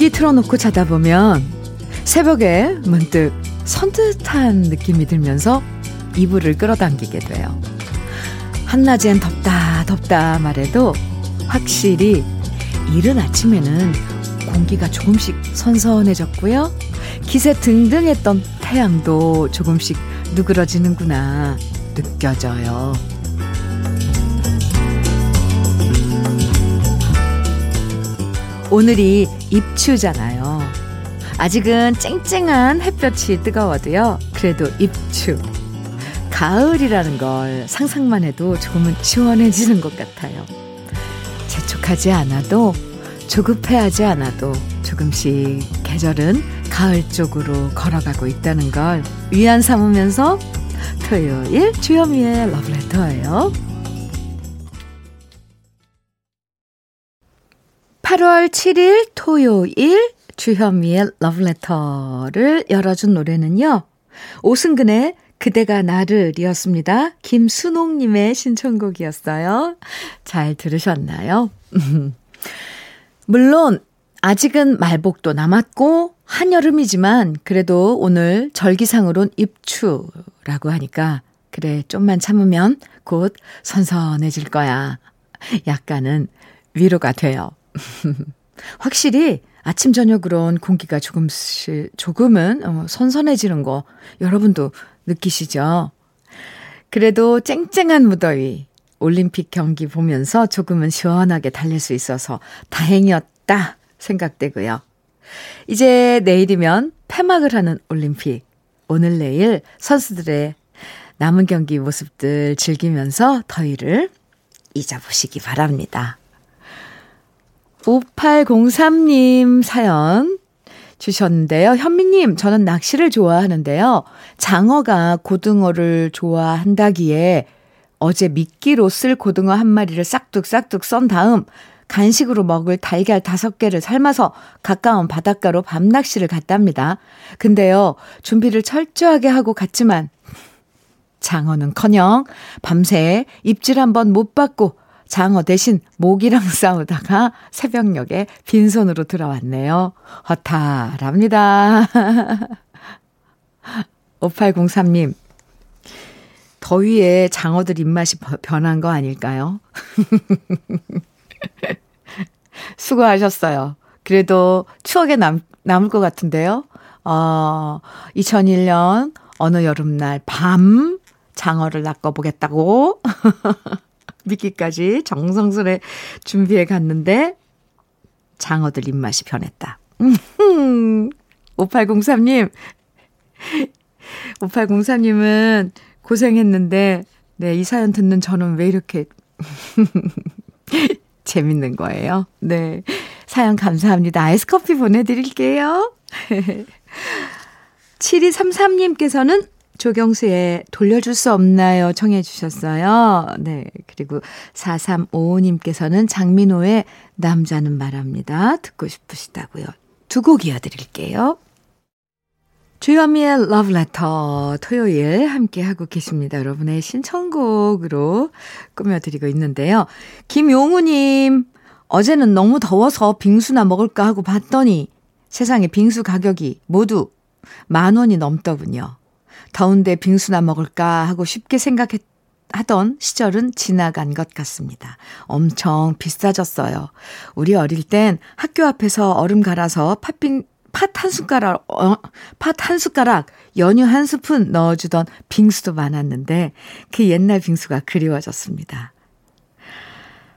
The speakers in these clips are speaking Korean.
선풍기 틀어놓고 자다 보면 새벽에 문득 선뜻한 느낌이 들면서 이불을 끌어당기게 돼요. 한낮엔 덥다 덥다 말해도 확실히 이른 아침에는 공기가 조금씩 선선해졌고요. 기세 등등했던 태양도 조금씩 누그러지는구나 느껴져요. 오늘이 입추잖아요. 아직은 쨍쨍한 햇볕이 뜨거워도요. 그래도 입추. 가을이라는 걸 상상만 해도 조금은 시원해지는 것 같아요. 재촉하지 않아도 조급해하지 않아도 조금씩 계절은 가을 쪽으로 걸어가고 있다는 걸 위안 삼으면서 토요일 주현미의 러브레터예요. 8월 7일 토요일 주현미의 러브레터를 열어준 노래는요. 오승근의 그대가 나를 이었습니다. 김순옥님의 신청곡이었어요. 잘 들으셨나요? 물론 아직은 말복도 남았고 한여름이지만 그래도 오늘 절기상으론 입추라고 하니까 그래 좀만 참으면 곧 선선해질 거야. 약간은 위로가 돼요. 확실히 아침 저녁으론 공기가 조금씩 조금은 어, 선선해지는 거 여러분도 느끼시죠? 그래도 쨍쨍한 무더위 올림픽 경기 보면서 조금은 시원하게 달릴 수 있어서 다행이었다 생각되고요. 이제 내일이면 폐막을 하는 올림픽. 오늘 내일 선수들의 남은 경기 모습들 즐기면서 더위를 잊어보시기 바랍니다. 5803님 사연 주셨는데요. 현미님, 저는 낚시를 좋아하는데요. 장어가 고등어를 좋아한다기에 어제 미끼로 쓸 고등어 한 마리를 싹둑싹둑 썬 다음 간식으로 먹을 달걀 다섯 개를 삶아서 가까운 바닷가로 밤낚시를 갔답니다. 근데요, 준비를 철저하게 하고 갔지만, 장어는 커녕 밤새 입질 한번 못 받고 장어 대신 모기랑 싸우다가 새벽녘에 빈손으로 들어왔네요. 허탈합니다. 5803님, 더위에 장어들 입맛이 변한 거 아닐까요? 수고하셨어요. 그래도 추억에 남, 남을 것 같은데요. 어, 2001년 어느 여름날 밤 장어를 낚아보겠다고 미끼까지 정성스레 준비해 갔는데 장어들 입맛이 변했다. 5803님, 5803님은 고생했는데, 네, 이 사연 듣는 저는 왜 이렇게 재밌는 거예요. 네. 사연 감사합니다. 아이스 커피 보내드릴게요. 7233님께서는 조경수의 돌려줄 수 없나요? 청해 주셨어요. 네. 그리고 4355님께서는 장민호의 남자는 말합니다. 듣고 싶으시다고요. 두 곡 이어드릴게요. 주현미의 러브레터 토요일 함께하고 계십니다. 여러분의 신청곡으로 꾸며드리고 있는데요. 김용우님, 어제는 너무 더워서 빙수나 먹을까 하고 봤더니 세상에 빙수 가격이 모두 만 원이 넘더군요. 더운데 빙수나 먹을까 하고 쉽게 생각했 하던 시절은 지나간 것 같습니다. 엄청 비싸졌어요. 우리 어릴 땐 학교 앞에서 얼음 갈아서 팥빙 팥한 숟가락, 어, 팥한 숟가락, 연유 한 스푼 넣어주던 빙수도 많았는데, 그 옛날 빙수가 그리워졌습니다.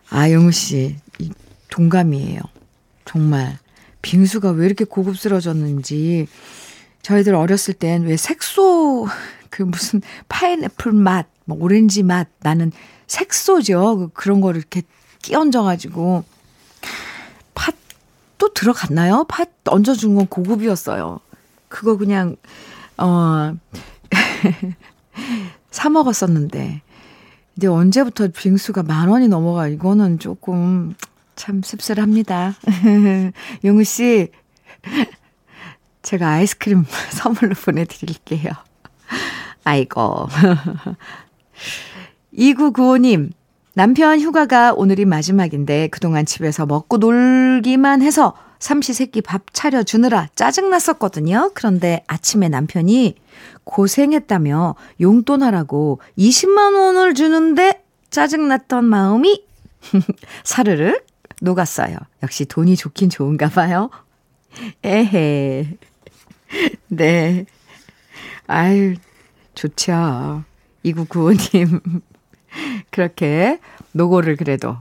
아, 영우 씨, 동감이에요. 정말. 빙수가 왜 이렇게 고급스러워졌는지, 저희들 어렸을 땐 왜 색소, 그 무슨 파인애플 맛, 뭐 오렌지 맛 나는 색소죠. 그 그런 거를 이렇게 끼얹어 가지고, 또 들어갔나요? 팥 얹어 준 건 고급이었어요. 그거 그냥, 어, 사 먹었었는데. 근데 언제부터 빙수가 만 원이 넘어가, 이거는 조금 참 씁쓸합니다. 용우 씨, 제가 아이스크림 선물로 보내드릴게요. 아이고. 2995님, 남편 휴가가 오늘이 마지막인데 그동안 집에서 먹고 놀기만 해서 삼시세끼 밥 차려주느라 짜증났었거든요. 그런데 아침에 남편이 고생했다며 용돈 하라고 20만원을 주는데 짜증났던 마음이 사르르 녹았어요. 역시 돈이 좋긴 좋은가 봐요. 에헤. 네. 아유, 좋죠. 2995님. 그렇게 노고를 그래도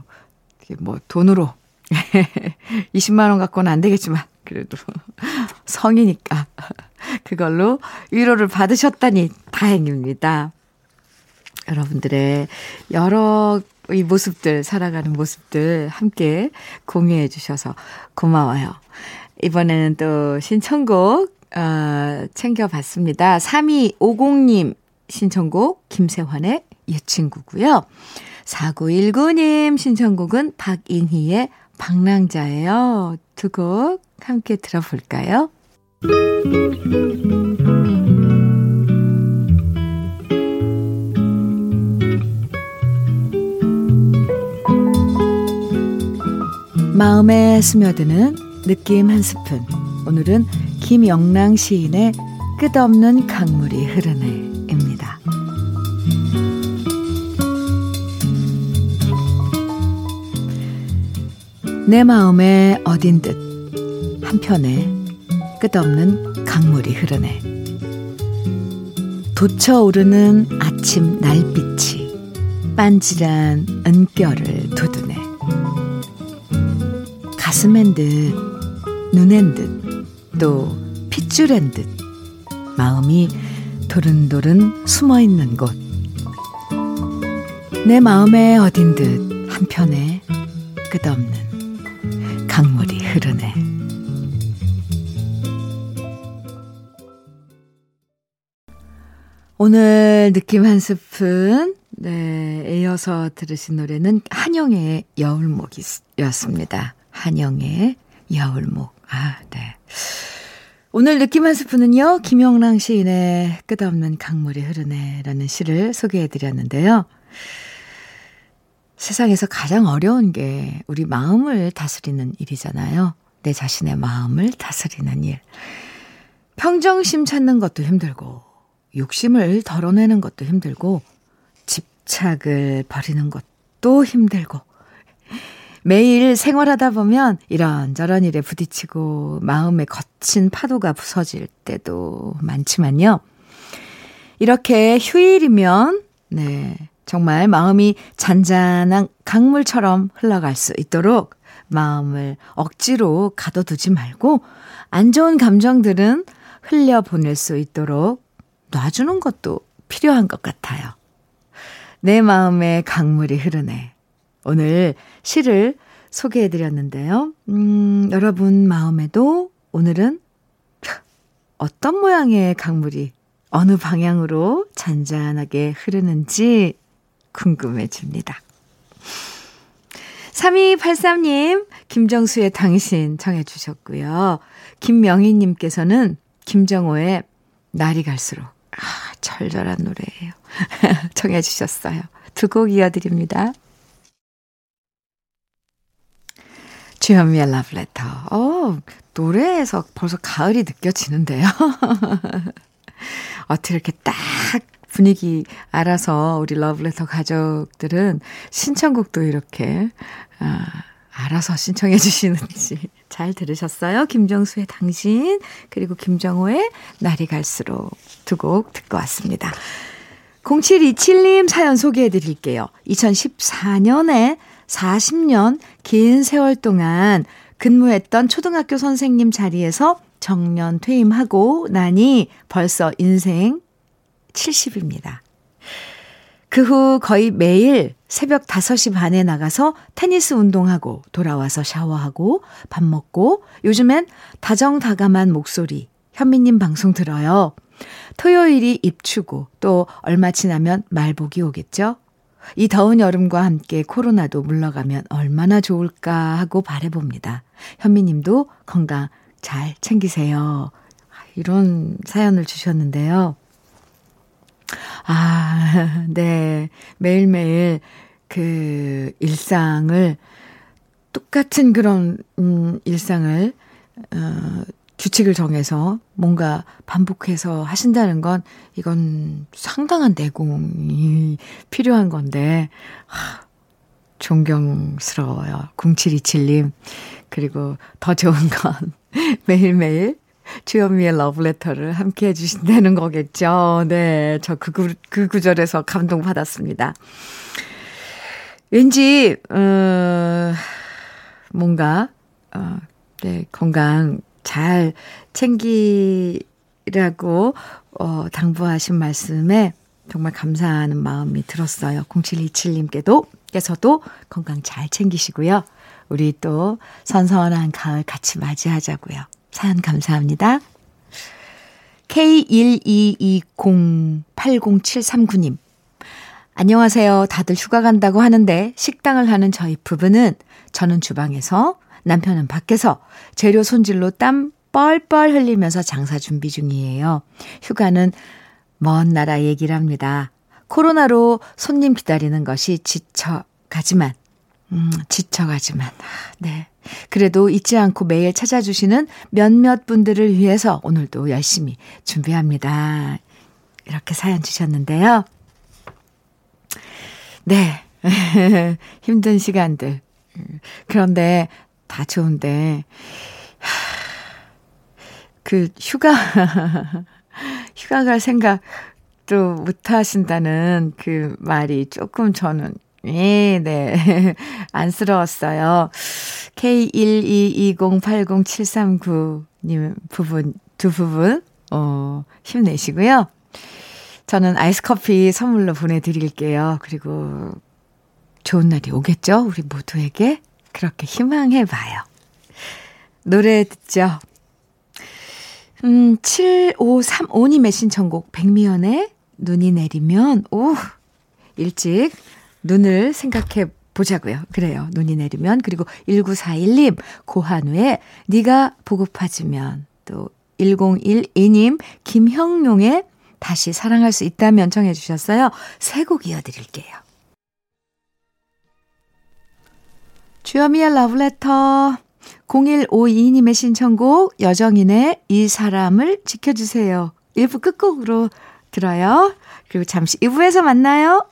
뭐 돈으로 20만 원 갖고는 안 되겠지만 그래도 성이니까 그걸로 위로를 받으셨다니 다행입니다. 여러분들의 여러 이 모습들, 살아가는 모습들 함께 공유해 주셔서 고마워요. 이번에는 또 신청곡, 어, 챙겨봤습니다. 3250님 신청곡, 김세환의 옛 친구고요. 4919님 신청곡은 박인희의 방랑자예요. 두 곡 함께 들어볼까요? 마음에 스며드는 느낌 한 스푼. 오늘은 김영랑 시인의 끝없는 강물이 흐르네입니다. 내 마음에 어딘 듯 한편에 끝없는 강물이 흐르네. 돋쳐오르는 아침 날빛이 빤질한 은결을 돋우네. 가슴엔 듯, 눈엔 듯, 또 핏줄엔 듯, 마음이 도른도른 숨어 있는 곳. 내 마음에 어딘 듯 한편에 끝없는 강물이 흐르네. 오늘 느낌 한 스푼, 네, 이어서 들으신 노래는 한영의 여울목이었습니다. 한영의 여울목. 아, 네. 오늘 느낌 한 스푼은요, 김영랑 시인의 끝없는 강물이 흐르네 라는 시를 소개해 드렸는데요. 세상에서 가장 어려운 게 우리 마음을 다스리는 일이잖아요. 내 자신의 마음을 다스리는 일. 평정심 찾는 것도 힘들고, 욕심을 덜어내는 것도 힘들고, 집착을 버리는 것도 힘들고, 매일 생활하다 보면 이런저런 일에 부딪히고 마음에 거친 파도가 부서질 때도 많지만요. 이렇게 휴일이면, 네, 정말 마음이 잔잔한 강물처럼 흘러갈 수 있도록 마음을 억지로 가둬두지 말고 안 좋은 감정들은 흘려보낼 수 있도록 놔주는 것도 필요한 것 같아요. 내 마음에 강물이 흐르네. 오늘 시를 소개해 드렸는데요. 음, 여러분 마음에도 오늘은 어떤 모양의 강물이 어느 방향으로 잔잔하게 흐르는지 궁금해집니다. 3283님, 김정수의 당신 청해 주셨고요. 김명희님께서는 김정호의 날이 갈수록, 아, 절절한 노래예요. 청해 주셨어요. 두 곡 이어드립니다. 주현미의 러브레터. 어, 노래에서 벌써 가을이 느껴지는데요. 어떻게 이렇게 딱 분위기 알아서 우리 러브레터 가족들은 신청곡도 이렇게, 아, 알아서 신청해 주시는지 잘 들으셨어요? 김정수의 당신, 그리고 김정호의 날이 갈수록 두 곡 듣고 왔습니다. 0727님 사연 소개해 드릴게요. 2014년에 40년 긴 세월 동안 근무했던 초등학교 선생님 자리에서 정년 퇴임하고 나니 벌써 인생 70입니다. 그 후 거의 매일 새벽 5시 반에 나가서 테니스 운동하고 돌아와서 샤워하고 밥 먹고 요즘엔 다정다감한 목소리 현미님 방송 들어요. 토요일이 입추고 또 얼마 지나면 말복이 오겠죠? 이 더운 여름과 함께 코로나도 물러가면 얼마나 좋을까 하고 바래봅니다. 현미님도 건강 잘 챙기세요. 이런 사연을 주셨는데요. 아, 네. 매일매일 그 일상을 똑같은 그런 음 일상을 어, 규칙을 정해서 뭔가 반복해서 하신다는 건 이건 상당한 내공이 필요한 건데, 하, 존경스러워요. 0727님. 그리고 더 좋은 건 매일매일 주현미의 러브레터를 함께 해주신다는 거겠죠. 네. 저 그, 구, 그 구절에서 감동받았습니다. 왠지, 어, 뭔가, 어, 네, 건강 잘 챙기라고, 어, 당부하신 말씀에 정말 감사하는 마음이 들었어요. 0727님께도, 께서도 건강 잘 챙기시고요. 우리 또 선선한 가을 같이 맞이하자고요. 사연 감사합니다. K122080739님. 안녕하세요. 다들 휴가 간다고 하는데 식당을 하는 저희 부부는 저는 주방에서 남편은 밖에서 재료 손질로 땀 뻘뻘 흘리면서 장사 준비 중이에요. 휴가는 먼 나라 얘기를 합니다. 코로나로 손님 기다리는 것이 지쳐가지만, 음, 지쳐가지만, 네. 그래도 잊지 않고 매일 찾아주시는 몇몇 분들을 위해서 오늘도 열심히 준비합니다. 이렇게 사연 주셨는데요. 네. 힘든 시간들. 그런데 다 좋은데, 그 휴가, 휴가 갈 생각도 못 하신다는 그 말이 조금 저는, 예, 네. 안쓰러웠어요. K122080739님 부분, 두 부분, 어, 힘내시고요. 저는 아이스 커피 선물로 보내드릴게요. 그리고 좋은 날이 오겠죠? 우리 모두에게. 그렇게 희망해 봐요. 노래 듣죠? 음, 7535님의 신청곡 백미연의 눈이 내리면, 오, 일찍 눈을 생각해 보자고요. 그래요. 눈이 내리면. 그리고 1941님, 고한우의 네가 보고파지면. 또 1012님, 김형용의 다시 사랑할 수 있다면 청해 주셨어요. 세 곡 이어드릴게요. 주여미의 러브레터 0152님의 신청곡 여정인의 이 사람을 지켜주세요. 1부 끝곡으로 들어요. 그리고 잠시 2부에서 만나요.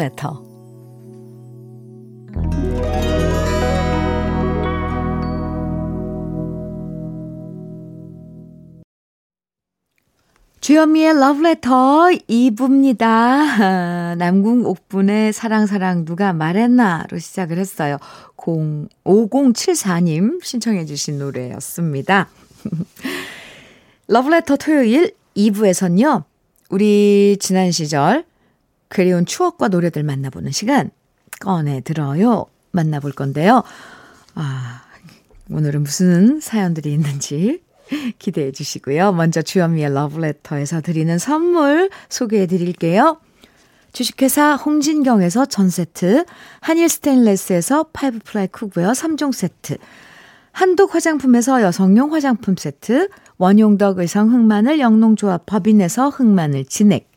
Letter. 주현미의 Love Letter 2부입니다. 남궁 옥분의 사랑사랑 누가 말했나로 시작을 했어요. 0, 5074님 신청해 주신 노래였습니다. 러브레터 토요일 2부에선요. 우리 지난 시절 그리운 추억과 노래들 만나보는 시간 꺼내 들어요. 만나볼 건데요. 아, 오늘은 무슨 사연들이 있는지 기대해 주시고요. 먼저 주현미의 러브레터에서 드리는 선물 소개해 드릴게요. 주식회사 홍진경에서 전 세트, 한일 스테인레스에서 five ply cookware 3종 세트, 한독 화장품에서 여성용 화장품 세트, 원용덕 의성 흑마늘 영농조합 법인에서 흑마늘 진액,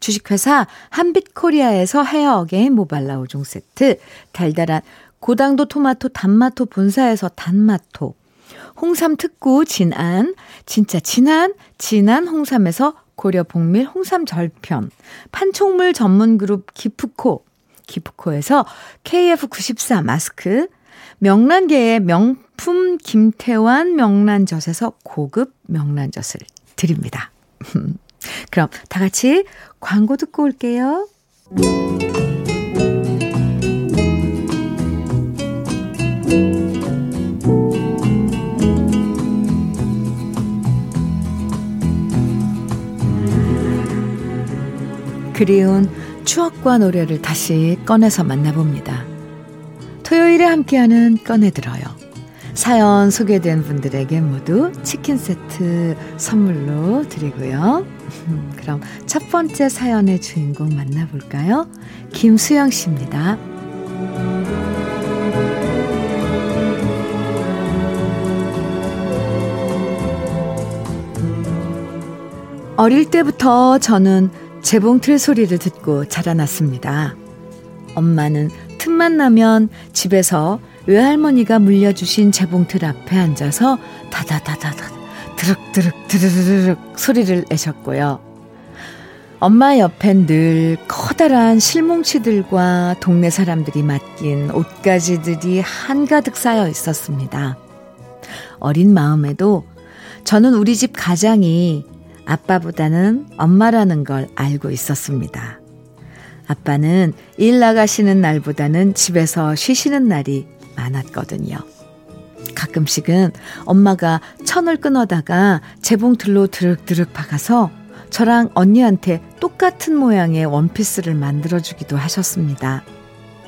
주식회사 한빛코리아에서 헤어 어게인 모발라 5종 세트, 달달한 고당도 토마토 단마토 본사에서 단마토, 홍삼 특구 진안, 진짜 진한, 진한 홍삼에서 고려 복밀 홍삼 절편, 판촉물 전문 그룹 기프코, 기프코에서 KF94 마스크, 명란계의 명품 김태환 명란젓에서 고급 명란젓을 드립니다. 그럼 다 같이 광고 듣고 올게요. 그리운 추억과 노래를 다시 꺼내서 만나봅니다. 토요일에 함께하는 꺼내들어요. 사연 소개된 분들에게 모두 치킨 세트 선물로 드리고요. 그럼 첫 번째 사연의 주인공 만나볼까요? 김수영 씨입니다. 어릴 때부터 저는 재봉틀 소리를 듣고 자라났습니다. 엄마는 틈만 나면 집에서 외할머니가 물려주신 재봉틀 앞에 앉아서 다다다다다 드륵드륵 드르르륵 소리를 내셨고요. 엄마 옆엔 늘 커다란 실뭉치들과 동네 사람들이 맡긴 옷가지들이 한가득 쌓여 있었습니다. 어린 마음에도 저는 우리 집 가장이 아빠보다는 엄마라는 걸 알고 있었습니다. 아빠는 일 나가시는 날보다는 집에서 쉬시는 날이 많았거든요. 가끔씩은 엄마가 천을 끊어다가 재봉틀로 드륵드륵 박아서 저랑 언니한테 똑같은 모양의 원피스를 만들어주기도 하셨습니다.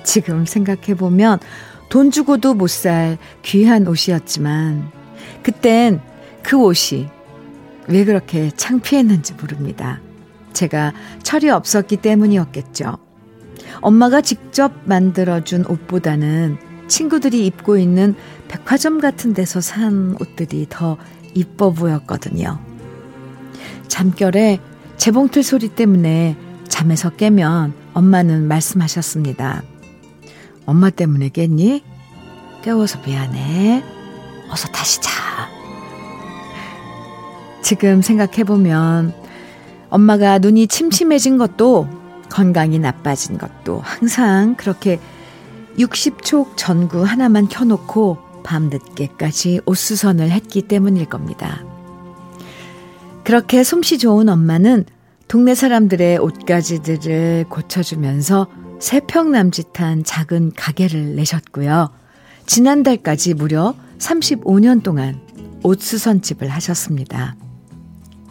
지금 생각해보면 돈 주고도 못 살 귀한 옷이었지만, 그땐 그 옷이 왜 그렇게 창피했는지 모릅니다. 제가 철이 없었기 때문이었겠죠. 엄마가 직접 만들어준 옷보다는 친구들이 입고 있는 백화점 같은 데서 산 옷들이 더 이뻐 보였거든요. 잠결에 재봉틀 소리 때문에 잠에서 깨면 엄마는 말씀하셨습니다. 엄마 때문에 깼니? 깨워서 미안해. 어서 다시 자. 지금 생각해보면 엄마가 눈이 침침해진 것도 건강이 나빠진 것도 항상 그렇게 60촉 전구 하나만 켜놓고 밤늦게까지 옷수선을 했기 때문일 겁니다. 그렇게 솜씨 좋은 엄마는 동네 사람들의 옷가지들을 고쳐주면서 세평 남짓한 작은 가게를 내셨고요. 지난달까지 무려 35년 동안 옷수선집을 하셨습니다.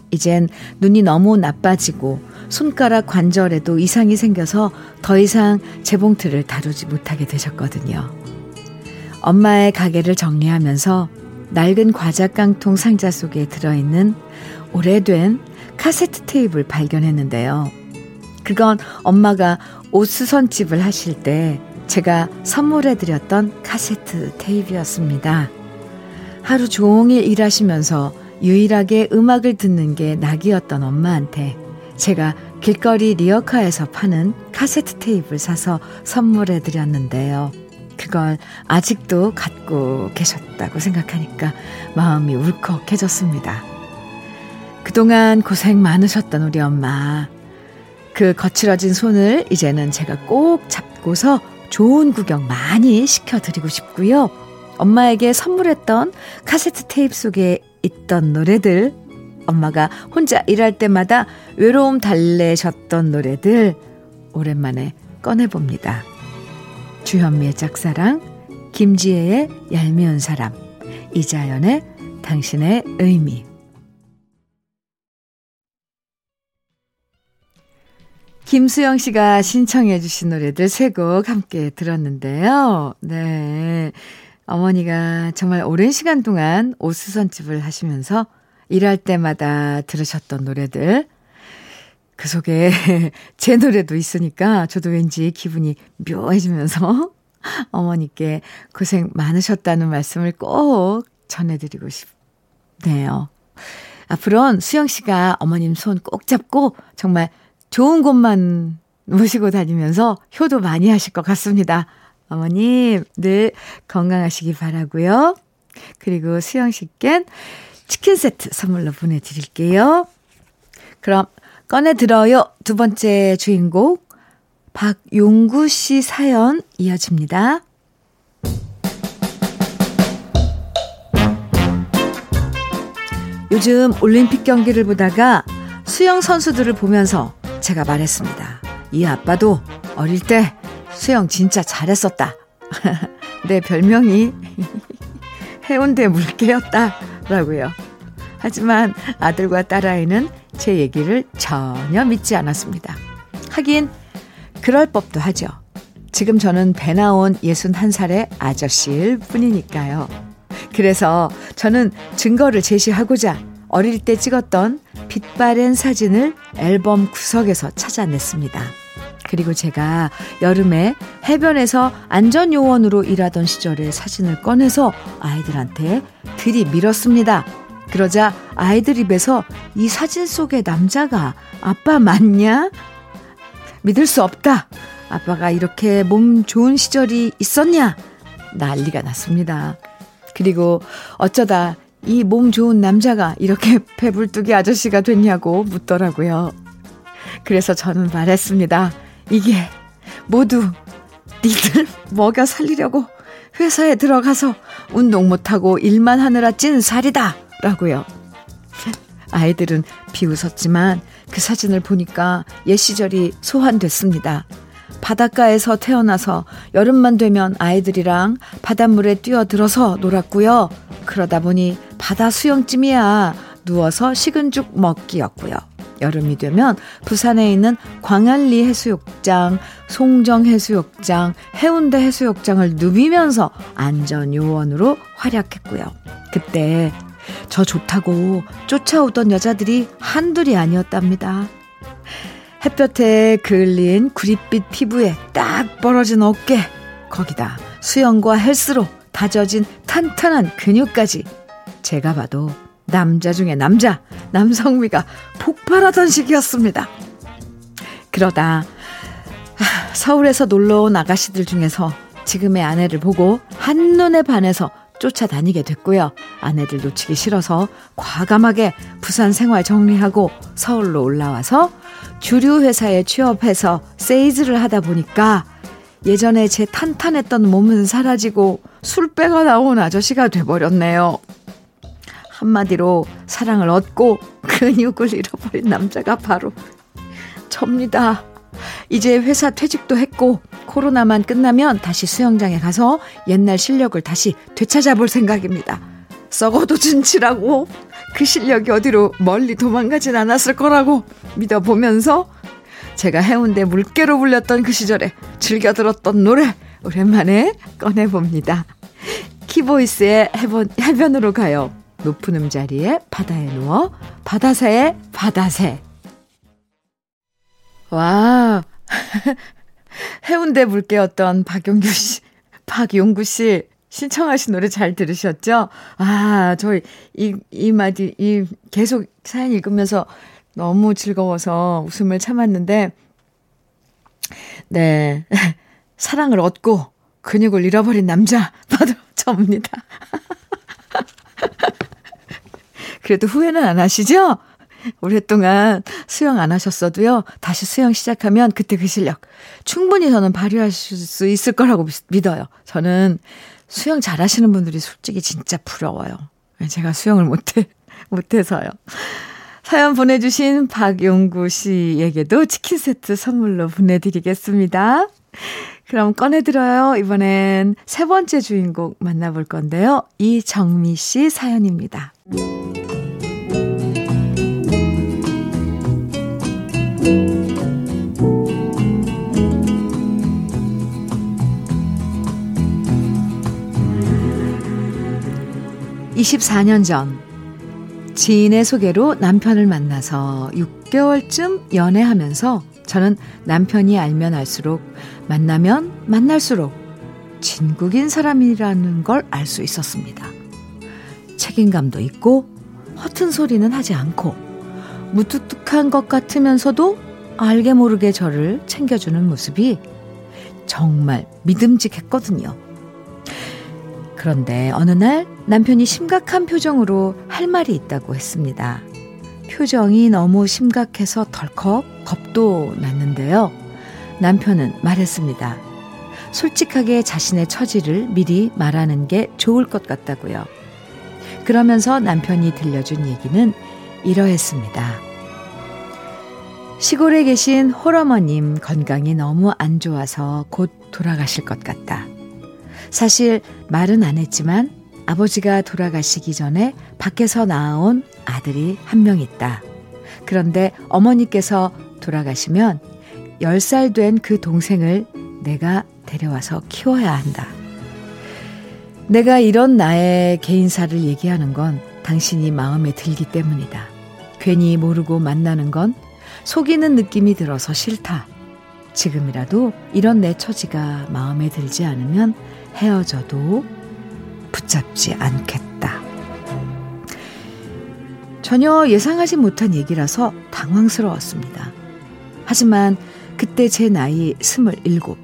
이젠 눈이 너무 나빠지고 손가락 관절에도 이상이 생겨서 더 이상 재봉틀을 다루지 못하게 되셨거든요. 엄마의 가게를 정리하면서 낡은 과자 깡통 상자 속에 들어있는 오래된 카세트 테이프를 발견했는데요. 그건 엄마가 옷수선집을 하실 때 제가 선물해드렸던 카세트 테이프였습니다. 하루 종일 일하시면서 유일하게 음악을 듣는 게 낙이었던 엄마한테 제가 길거리 리어카에서 파는 카세트 테이프를 사서 선물해 드렸는데요. 그걸 아직도 갖고 계셨다고 생각하니까 마음이 울컥해졌습니다. 그동안 고생 많으셨던 우리 엄마. 그 거칠어진 손을 이제는 제가 꼭 잡고서 좋은 구경 많이 시켜드리고 싶고요. 엄마에게 선물했던 카세트 테이프 속에 있던 노래들, 엄마가 혼자 일할 때마다 외로움 달래셨던 노래들, 오랜만에 꺼내봅니다. 주현미의 짝사랑, 김지혜의 얄미운 사람, 이자연의 당신의 의미. 김수영 씨가 신청해 주신 노래들 세 곡 함께 들었는데요. 네. 어머니가 정말 오랜 시간 동안 옷수선집을 하시면서 일할 때마다 들으셨던 노래들. 그 속에 제 노래도 있으니까 저도 왠지 기분이 묘해지면서 어머니께 고생 많으셨다는 말씀을 꼭 전해드리고 싶네요. 앞으로는 수영 씨가 어머님 손 꼭 잡고 정말 좋은 곳만 모시고 다니면서 효도 많이 하실 것 같습니다. 어머님, 늘 건강하시기 바라고요. 그리고 수영 씨께 치킨 세트 선물로 보내드릴게요. 그럼 꺼내 들어요. 두 번째 주인공, 박용구 씨 사연 이어집니다. 요즘 올림픽 경기를 보다가 수영 선수들을 보면서 제가 말했습니다. 이 아빠도 어릴 때 수영 진짜 잘했었다. 내 별명이 해운대 물개였다. 라고요. 하지만 아들과 딸아이는 제 얘기를 전혀 믿지 않았습니다. 하긴 그럴 법도 하죠. 지금 저는 배 나온 61살의 아저씨일 뿐이니까요. 그래서 저는 증거를 제시하고자 어릴 때 찍었던 빛바랜 사진을 앨범 구석에서 찾아냈습니다. 그리고 제가 여름에 해변에서 안전요원으로 일하던 시절의 사진을 꺼내서 아이들한테 들이밀었습니다. 그러자 아이들 입에서 이 사진 속의 남자가 아빠 맞냐? 믿을 수 없다. 아빠가 이렇게 몸 좋은 시절이 있었냐? 난리가 났습니다. 그리고 어쩌다 이 몸 좋은 남자가 이렇게 배불뚝이 아저씨가 됐냐고 묻더라고요. 그래서 저는 말했습니다. 이게 모두 니들 먹여 살리려고 회사에 들어가서 운동 못하고 일만 하느라 찐 살이다. 라고요. 아이들은 비웃었지만 그 사진을 보니까 옛 시절이 소환됐습니다. 바닷가에서 태어나서 여름만 되면 아이들이랑 바닷물에 뛰어들어서 놀았고요. 그러다 보니 바다 수영찜이야 누워서 식은 죽 먹기였고요. 여름이 되면 부산에 있는 광안리 해수욕장, 송정 해수욕장, 해운대 해수욕장을 누비면서 안전요원으로 활약했고요. 그때 저 좋다고 쫓아오던 여자들이 한둘이 아니었답니다. 햇볕에 그을린 구릿빛 피부에 딱 벌어진 어깨, 거기다 수영과 헬스로 다져진 탄탄한 근육까지 제가 봐도 남자 중에 남자, 남성미가 폭발하던 시기였습니다. 그러다 서울에서 놀러 온 아가씨들 중에서 지금의 아내를 보고 한눈에 반해서 쫓아다니게 됐고요. 아내들 놓치기 싫어서 과감하게 부산 생활 정리하고 서울로 올라와서 주류 회사에 취업해서 세이즈를 하다 보니까 예전에 제 탄탄했던 몸은 사라지고 술배가 나온 아저씨가 돼버렸네요. 한마디로 사랑을 얻고 근육을 잃어버린 남자가 바로 접니다. 이제 회사 퇴직도 했고 코로나만 끝나면 다시 수영장에 가서 옛날 실력을 다시 되찾아볼 생각입니다. 썩어도 진치라고 그 실력이 어디로 멀리 도망가진 않았을 거라고 믿어보면서 제가 해운대 물개로 불렸던 그 시절에 즐겨 들었던 노래 오랜만에 꺼내봅니다. 키보이스의 해변, 해변으로 가요. 높은 음자리에 바다에 누워 바다새에 바다새 와 해운대 물개였던 박용규 씨 박용구 씨 신청하신 노래 잘 들으셨죠? 아, 저희 이, 이 마디, 이 계속 사연 읽으면서 너무 즐거워서 웃음을 참았는데, 네. 사랑을 얻고 근육을 잃어버린 남자, 바로 접니다. 그래도 후회는 안 하시죠? 오랫동안 수영 안 하셨어도요, 다시 수영 시작하면 그때 그 실력 충분히 저는 발휘하실 수 있을 거라고 믿어요. 저는 수영 잘 하시는 분들이 솔직히 진짜 부러워요. 제가 수영을 못해, 못해서요. 사연 보내주신 박용구 씨에게도 치킨 세트 선물로 보내드리겠습니다. 그럼 꺼내들어요. 이번엔 세 번째 주인공 만나볼 건데요. 이정미 씨 사연입니다. 24년 전 지인의 소개로 남편을 만나서 6개월쯤 연애하면서 저는 남편이 알면 알수록 만나면 만날수록 진국인 사람이라는 걸 알 수 있었습니다. 책임감도 있고 허튼 소리는 하지 않고 무뚝뚝한 것 같으면서도 알게 모르게 저를 챙겨주는 모습이 정말 믿음직했거든요. 그런데 어느 날 남편이 심각한 표정으로 할 말이 있다고 했습니다. 표정이 너무 심각해서 덜컥 겁도 났는데요. 남편은 말했습니다. 솔직하게 자신의 처지를 미리 말하는 게 좋을 것 같다고요. 그러면서 남편이 들려준 얘기는 이러했습니다. 시골에 계신 홀어머님 건강이 너무 안 좋아서 곧 돌아가실 것 같다. 사실 말은 안 했지만 아버지가 돌아가시기 전에 밖에서 낳아온 아들이 한 명 있다. 그런데 어머니께서 돌아가시면 10살 된 그 동생을 내가 데려와서 키워야 한다. 내가 이런 나의 개인사를 얘기하는 건 당신이 마음에 들기 때문이다. 괜히 모르고 만나는 건 속이는 느낌이 들어서 싫다. 지금이라도 이런 내 처지가 마음에 들지 않으면 헤어져도 붙잡지 않겠다. 전혀 예상하지 못한 얘기라서 당황스러웠습니다. 하지만 그때 제 나이 스물일곱.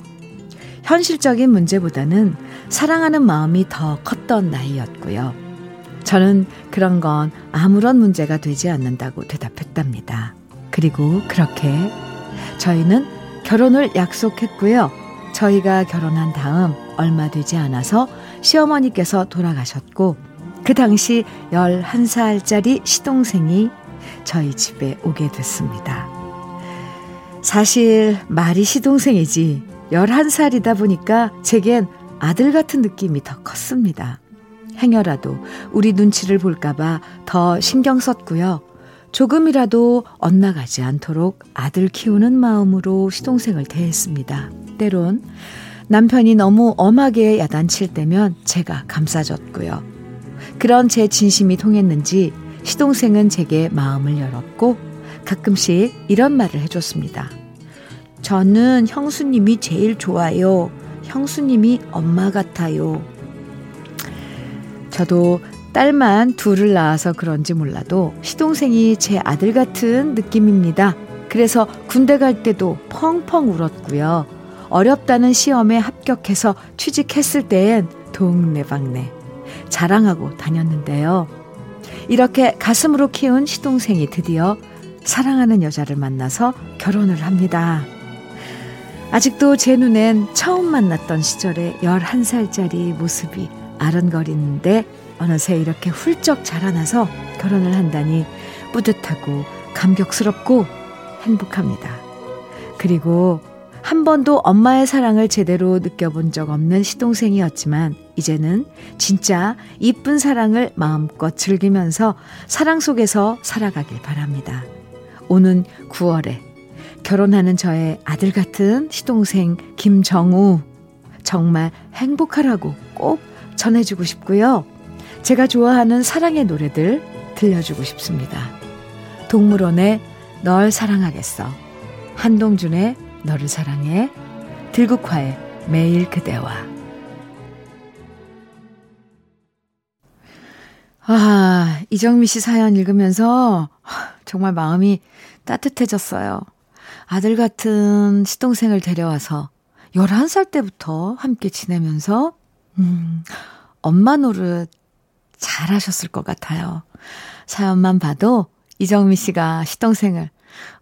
현실적인 문제보다는 사랑하는 마음이 더 컸던 나이였고요. 저는 그런 건 아무런 문제가 되지 않는다고 대답했답니다. 그리고 그렇게 저희는 결혼을 약속했고요. 저희가 결혼한 다음 얼마 되지 않아서 시어머니께서 돌아가셨고 그 당시 11살짜리 시동생이 저희 집에 오게 됐습니다. 사실 말이 시동생이지 11살이다 보니까 제겐 아들 같은 느낌이 더 컸습니다. 행여라도 우리 눈치를 볼까봐 더 신경 썼고요. 조금이라도 엇나가지 않도록 아들 키우는 마음으로 시동생을 대했습니다. 때론 남편이 너무 엄하게 야단칠 때면 제가 감싸줬고요. 그런 제 진심이 통했는지 시동생은 제게 마음을 열었고 가끔씩 이런 말을 해줬습니다. 저는 형수님이 제일 좋아요. 형수님이 엄마 같아요. 저도 딸만 둘을 낳아서 그런지 몰라도 시동생이 제 아들 같은 느낌입니다. 그래서 군대 갈 때도 펑펑 울었고요. 어렵다는 시험에 합격해서 취직했을 때엔 동네방네 자랑하고 다녔는데요. 이렇게 가슴으로 키운 시동생이 드디어 사랑하는 여자를 만나서 결혼을 합니다. 아직도 제 눈엔 처음 만났던 시절의 11살짜리 모습이 아른거리는데 어느새 이렇게 훌쩍 자라나서 결혼을 한다니 뿌듯하고 감격스럽고 행복합니다. 그리고 한 번도 엄마의 사랑을 제대로 느껴본 적 없는 시동생이었지만 이제는 진짜 이쁜 사랑을 마음껏 즐기면서 사랑 속에서 살아가길 바랍니다. 오는 9월에 결혼하는 저의 아들 같은 시동생 김정우 정말 행복하라고 꼭 전해주고 싶고요. 제가 좋아하는 사랑의 노래들 들려주고 싶습니다. 동물원의 널 사랑하겠어. 한동준의 너를 사랑해. 들국화의 매일 그대와. 아, 이정미 씨 사연 읽으면서 정말 마음이 따뜻해졌어요. 아들 같은 시동생을 데려와서 11살 때부터 함께 지내면서, 음, 엄마 노릇 잘 하셨을 것 같아요. 사연만 봐도 이정미 씨가 시동생을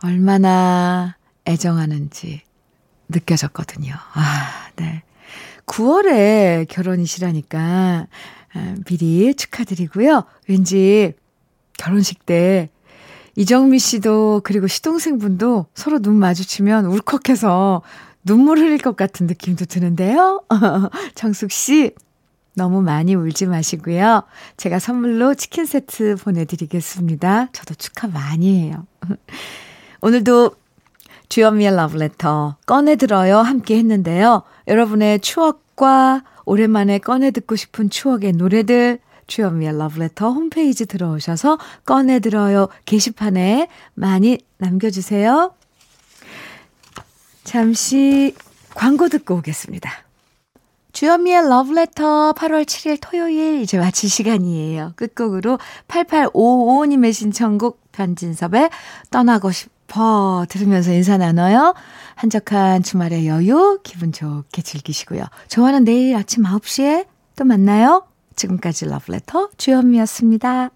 얼마나 애정하는지 느껴졌거든요. 아, 네. 9월에 결혼이시라니까 아, 미리 축하드리고요. 왠지 결혼식 때 이정미 씨도 그리고 시동생분도 서로 눈 마주치면 울컥해서 눈물 흘릴 것 같은 느낌도 드는데요. 정숙 씨 너무 많이 울지 마시고요. 제가 선물로 치킨 세트 보내드리겠습니다. 저도 축하 많이 해요. 오늘도 주연미의 러브레터 꺼내들어요 함께 했는데요. 여러분의 추억과 오랜만에 꺼내 듣고 싶은 추억의 노래들 주연미의 러브레터 홈페이지 들어오셔서 꺼내들어요 게시판에 많이 남겨주세요. 잠시 광고 듣고 오겠습니다. 주현미의 러브레터 8월 7일 토요일 이제 마칠 시간이에요. 끝곡으로 8855님의 신청곡 변진섭의 떠나고 싶어 들으면서 인사 나눠요. 한적한 주말의 여유 기분 좋게 즐기시고요. 좋아하는 내일 아침 9시에 또 만나요. 지금까지 러브레터 주현미였습니다.